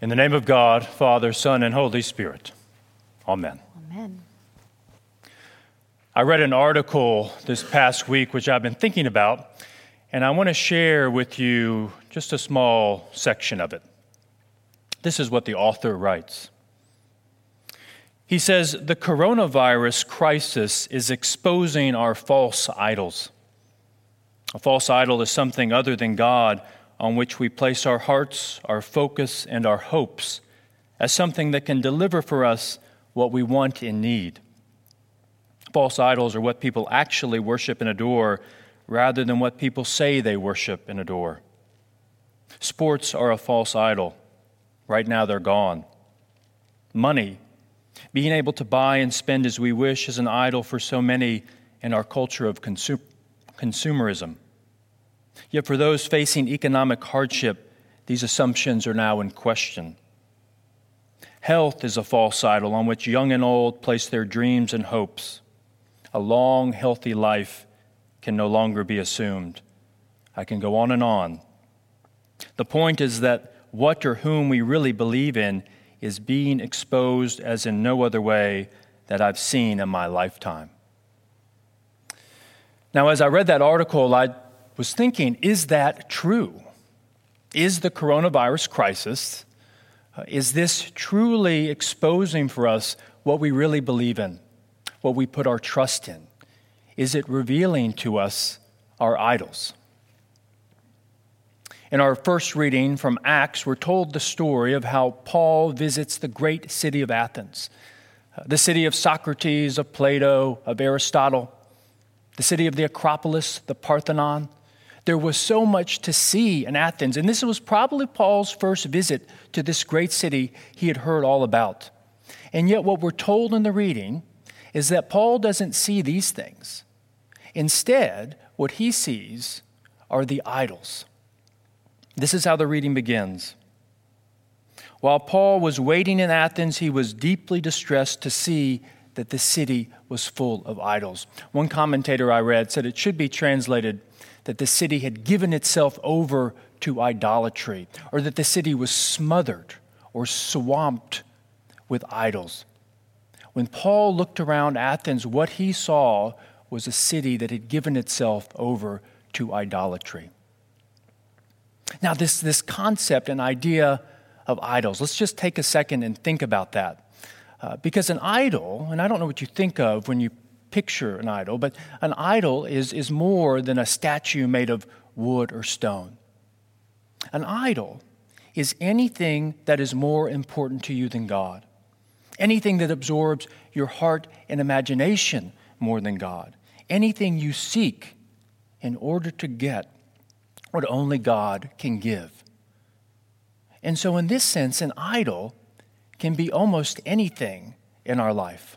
In the name of God, Father, Son, and Holy Spirit. Amen. Amen. I read an article this past week which I've been thinking about, and I want to share with you just a small section of it. This is what the author writes. He says, The coronavirus crisis is exposing our false idols. A false idol is something other than God on which we place our hearts, our focus, and our hopes as something that can deliver for us what we want and need. False idols are what people actually worship and adore rather than what people say they worship and adore. Sports are a false idol. Right now, they're gone. Money, being able to buy and spend as we wish, is an idol for so many in our culture of consum- consumerism. Yet for those facing economic hardship, these assumptions are now in question. Health is a false idol on which young and old place their dreams and hopes. A long, healthy life can no longer be assumed. I can go on and on. The point is that what or whom we really believe in is being exposed as in no other way that I've seen in my lifetime. Now, as I read that article, I was thinking, is that true? Is the coronavirus crisis, uh, is this truly exposing for us what we really believe in, what we put our trust in? Is it revealing to us our idols? In our first reading from Acts, we're told the story of how Paul visits the great city of Athens, uh, the city of Socrates, of Plato, of Aristotle, the city of the Acropolis, the Parthenon, there was so much to see in Athens, and this was probably Paul's first visit to this great city he had heard all about. And yet, what we're told in the reading is that Paul doesn't see these things. Instead, what he sees are the idols. This is how the reading begins. While Paul was waiting in Athens, he was deeply distressed to see that the city was full of idols. One commentator I read said it should be translated that the city had given itself over to idolatry, or that the city was smothered or swamped with idols. When Paul looked around Athens, what he saw was a city that had given itself over to idolatry. Now, this, this concept and idea of idols, let's just take a second and think about that. Uh, because an idol, and I don't know what you think of when you picture an idol, but an idol is, is more than a statue made of wood or stone. An idol is anything that is more important to you than God, anything that absorbs your heart and imagination more than God, anything you seek in order to get what only God can give. And so, in this sense, an idol can be almost anything in our life.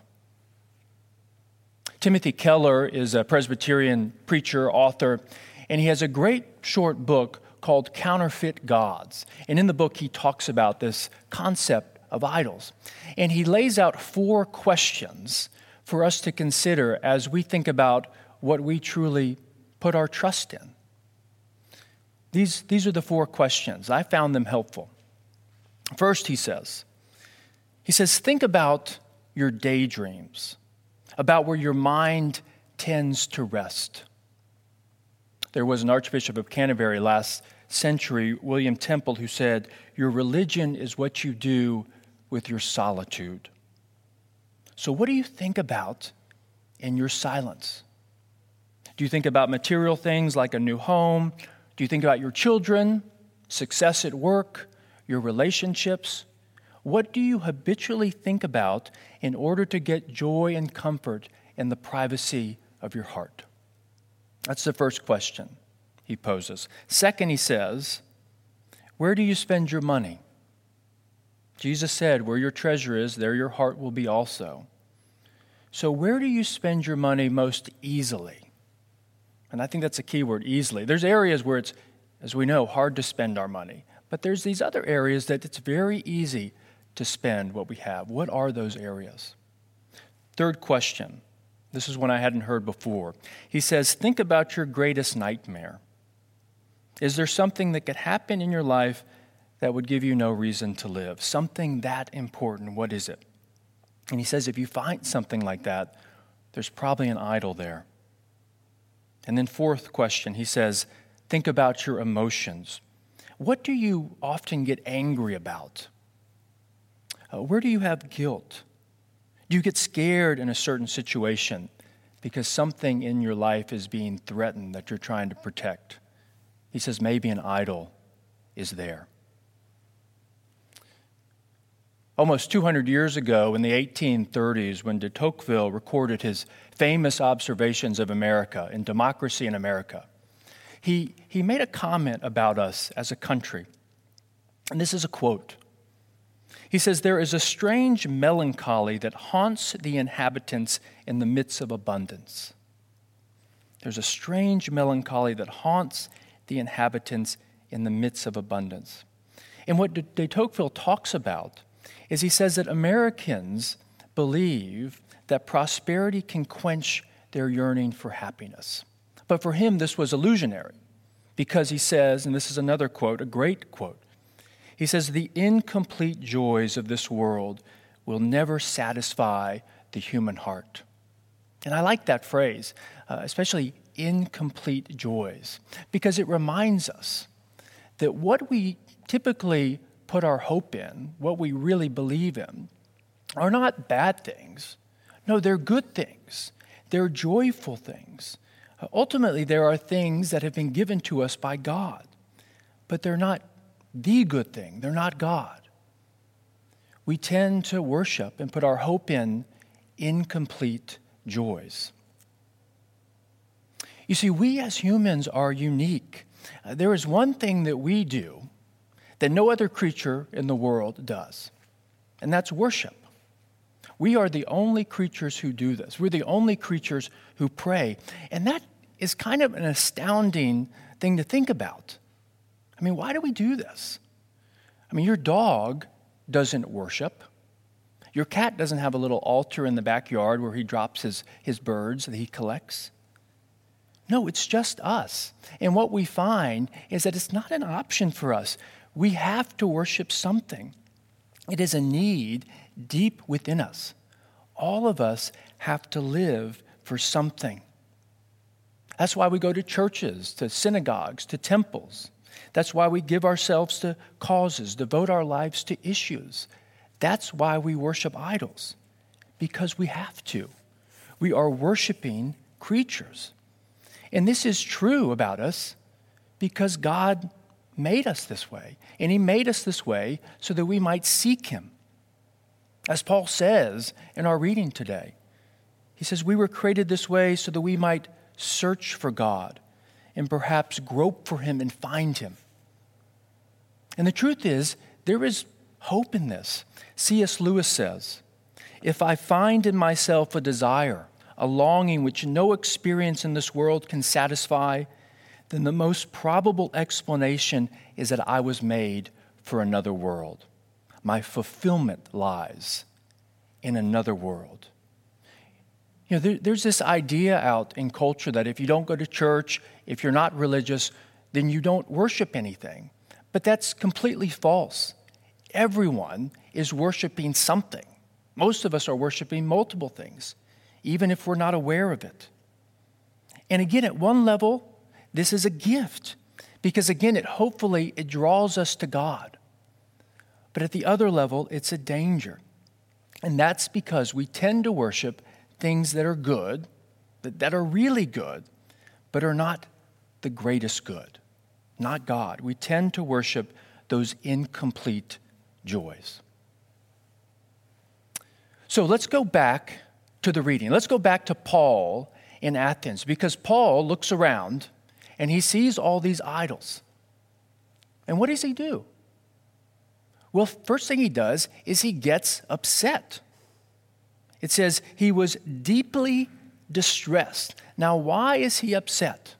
Timothy Keller is a Presbyterian preacher, author, and he has a great short book called Counterfeit Gods. And in the book, he talks about this concept of idols. And he lays out four questions for us to consider as we think about what we truly put our trust in. These, these are the four questions. I found them helpful. First, he says, he says, think about your daydreams about where your mind tends to rest. There was an Archbishop of Canterbury last century, William Temple, who said, Your religion is what you do with your solitude. So, what do you think about in your silence? Do you think about material things like a new home? Do you think about your children, success at work, your relationships? What do you habitually think about in order to get joy and comfort in the privacy of your heart? That's the first question he poses. Second, he says, Where do you spend your money? Jesus said, Where your treasure is, there your heart will be also. So, where do you spend your money most easily? And I think that's a key word easily. There's areas where it's, as we know, hard to spend our money. But there's these other areas that it's very easy to spend what we have? What are those areas? Third question. This is one I hadn't heard before. He says, Think about your greatest nightmare. Is there something that could happen in your life that would give you no reason to live. Something that important. What is it? And he says if you find something like that, there's probably an idol there. And then, fourth question, he says, think about your emotions. What do you often get angry about? Uh, where do you have guilt? Do you get scared in a certain situation because something in your life is being threatened that you're trying to protect? He says maybe an idol is there. Almost 200 years ago, in the 1830s, when de Tocqueville recorded his famous observations of America and democracy in America, he, he made a comment about us as a country. And this is a quote. He says, There is a strange melancholy that haunts the inhabitants in the midst of abundance. There's a strange melancholy that haunts the inhabitants in the midst of abundance. And what de Tocqueville talks about is he says that Americans believe that prosperity can quench their yearning for happiness. But for him, this was illusionary because he says, and this is another quote, a great quote, he says, The incomplete joys of this world will never satisfy the human heart. And I like that phrase, uh, especially incomplete joys, because it reminds us that what we typically put our hope in, what we really believe in, are not bad things. No, they're good things. They're joyful things. Ultimately, there are things that have been given to us by God, but they're not the good thing. They're not God. We tend to worship and put our hope in incomplete joys. You see, we as humans are unique. Uh, there is one thing that we do that no other creature in the world does, and that's worship. We are the only creatures who do this. We're the only creatures who pray. And that is kind of an astounding thing to think about. I mean, why do we do this? I mean, your dog doesn't worship. Your cat doesn't have a little altar in the backyard where he drops his, his birds that he collects. No, it's just us. And what we find is that it's not an option for us. We have to worship something. It is a need deep within us. All of us have to live for something. That's why we go to churches, to synagogues, to temples. That's why we give ourselves to causes, devote our lives to issues. That's why we worship idols, because we have to. We are worshiping creatures. And this is true about us because God made us this way. And He made us this way so that we might seek Him. As Paul says in our reading today, he says, We were created this way so that we might search for God and perhaps grope for Him and find Him. And the truth is, there is hope in this. C.S. Lewis says, If I find in myself a desire, a longing which no experience in this world can satisfy, then the most probable explanation is that I was made for another world. My fulfillment lies in another world. You know, there, there's this idea out in culture that if you don't go to church, if you're not religious, then you don't worship anything. But that's completely false. Everyone is worshiping something. Most of us are worshiping multiple things, even if we're not aware of it. And again, at one level, this is a gift because again, it hopefully it draws us to God. But at the other level, it's a danger. And that's because we tend to worship things that are good, that, that are really good, but are not the greatest good, not God. We tend to worship those incomplete joys. So let's go back to the reading. Let's go back to Paul in Athens because Paul looks around and he sees all these idols. And what does he do? Well, first thing he does is he gets upset. It says he was deeply distressed. Now, why is he upset?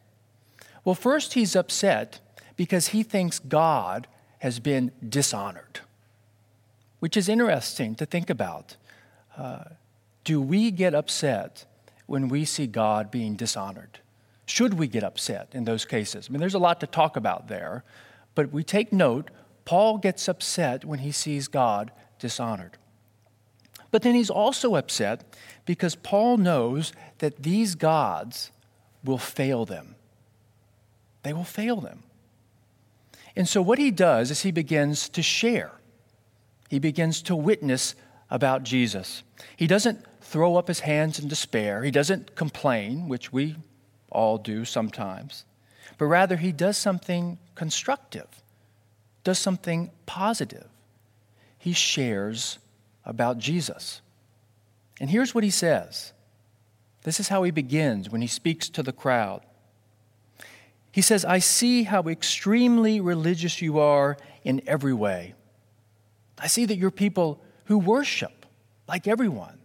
Well, first, he's upset because he thinks God has been dishonored, which is interesting to think about. Uh, do we get upset when we see God being dishonored? Should we get upset in those cases? I mean, there's a lot to talk about there, but we take note Paul gets upset when he sees God dishonored. But then he's also upset because Paul knows that these gods will fail them. They will fail them. And so, what he does is he begins to share, he begins to witness about Jesus. He doesn't throw up his hands in despair, he doesn't complain, which we all do sometimes, but rather he does something constructive, does something positive. He shares about Jesus. And here's what he says this is how he begins when he speaks to the crowd. He says, I see how extremely religious you are in every way. I see that you're people who worship like everyone,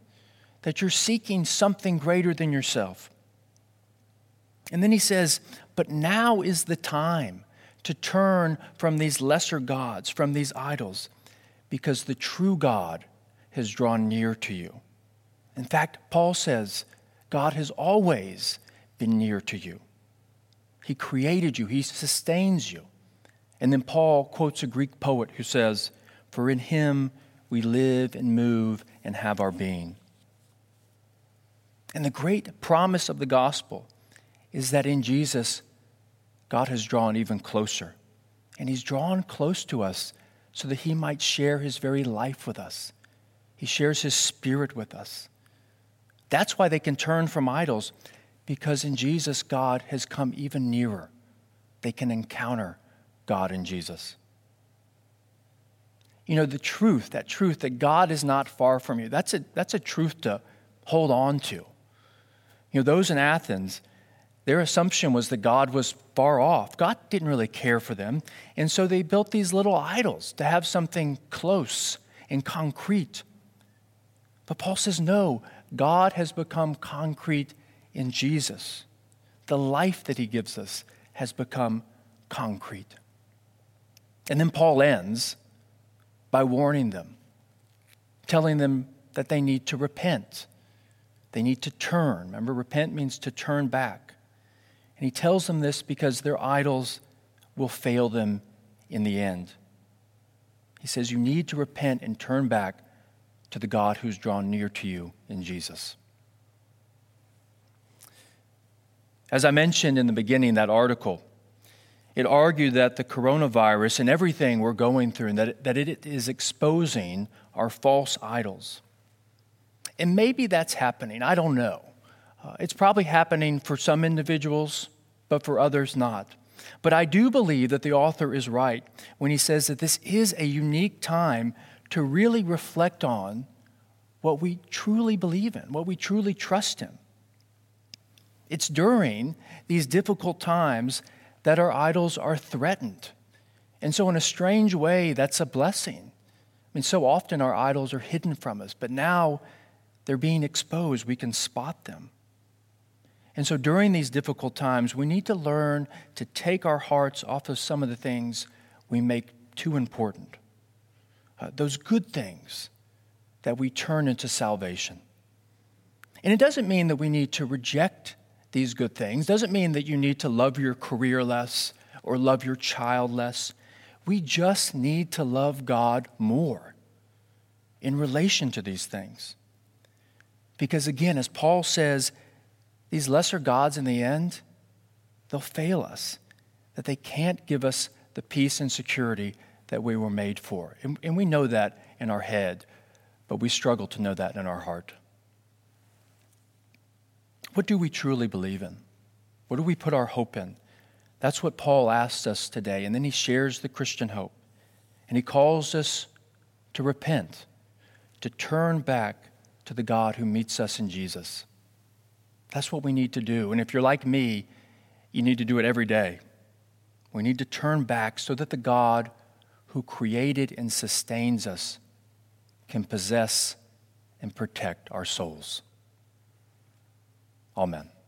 that you're seeking something greater than yourself. And then he says, But now is the time to turn from these lesser gods, from these idols, because the true God has drawn near to you. In fact, Paul says, God has always been near to you. He created you, He sustains you. And then Paul quotes a Greek poet who says, For in Him we live and move and have our being. And the great promise of the gospel is that in Jesus, God has drawn even closer. And He's drawn close to us so that He might share His very life with us. He shares His Spirit with us. That's why they can turn from idols, because in Jesus, God has come even nearer. They can encounter God in Jesus. You know, the truth, that truth that God is not far from you, that's a, that's a truth to hold on to. You know, those in Athens, their assumption was that God was far off. God didn't really care for them. And so they built these little idols to have something close and concrete. But Paul says, no, God has become concrete in Jesus. The life that he gives us has become concrete. And then Paul ends by warning them, telling them that they need to repent. They need to turn. Remember, repent means to turn back. And he tells them this because their idols will fail them in the end. He says, You need to repent and turn back to the God who's drawn near to you in Jesus. As I mentioned in the beginning, that article, it argued that the coronavirus and everything we're going through, and that it, that it is exposing our false idols. And maybe that's happening. I don't know. Uh, it's probably happening for some individuals, but for others not. But I do believe that the author is right when he says that this is a unique time to really reflect on what we truly believe in, what we truly trust in. It's during these difficult times that our idols are threatened. And so, in a strange way, that's a blessing. I mean, so often our idols are hidden from us, but now they're being exposed. We can spot them. And so, during these difficult times, we need to learn to take our hearts off of some of the things we make too important uh, those good things that we turn into salvation. And it doesn't mean that we need to reject these good things. Doesn't mean that you need to love your career less or love your child less. We just need to love God more in relation to these things. Because again, as Paul says, these lesser gods in the end, they'll fail us, that they can't give us the peace and security that we were made for. And, and we know that in our head, but we struggle to know that in our heart. What do we truly believe in? What do we put our hope in? That's what Paul asks us today. And then he shares the Christian hope. And he calls us to repent, to turn back to the God who meets us in Jesus. That's what we need to do. And if you're like me, you need to do it every day. We need to turn back so that the God who created and sustains us can possess and protect our souls. Amen.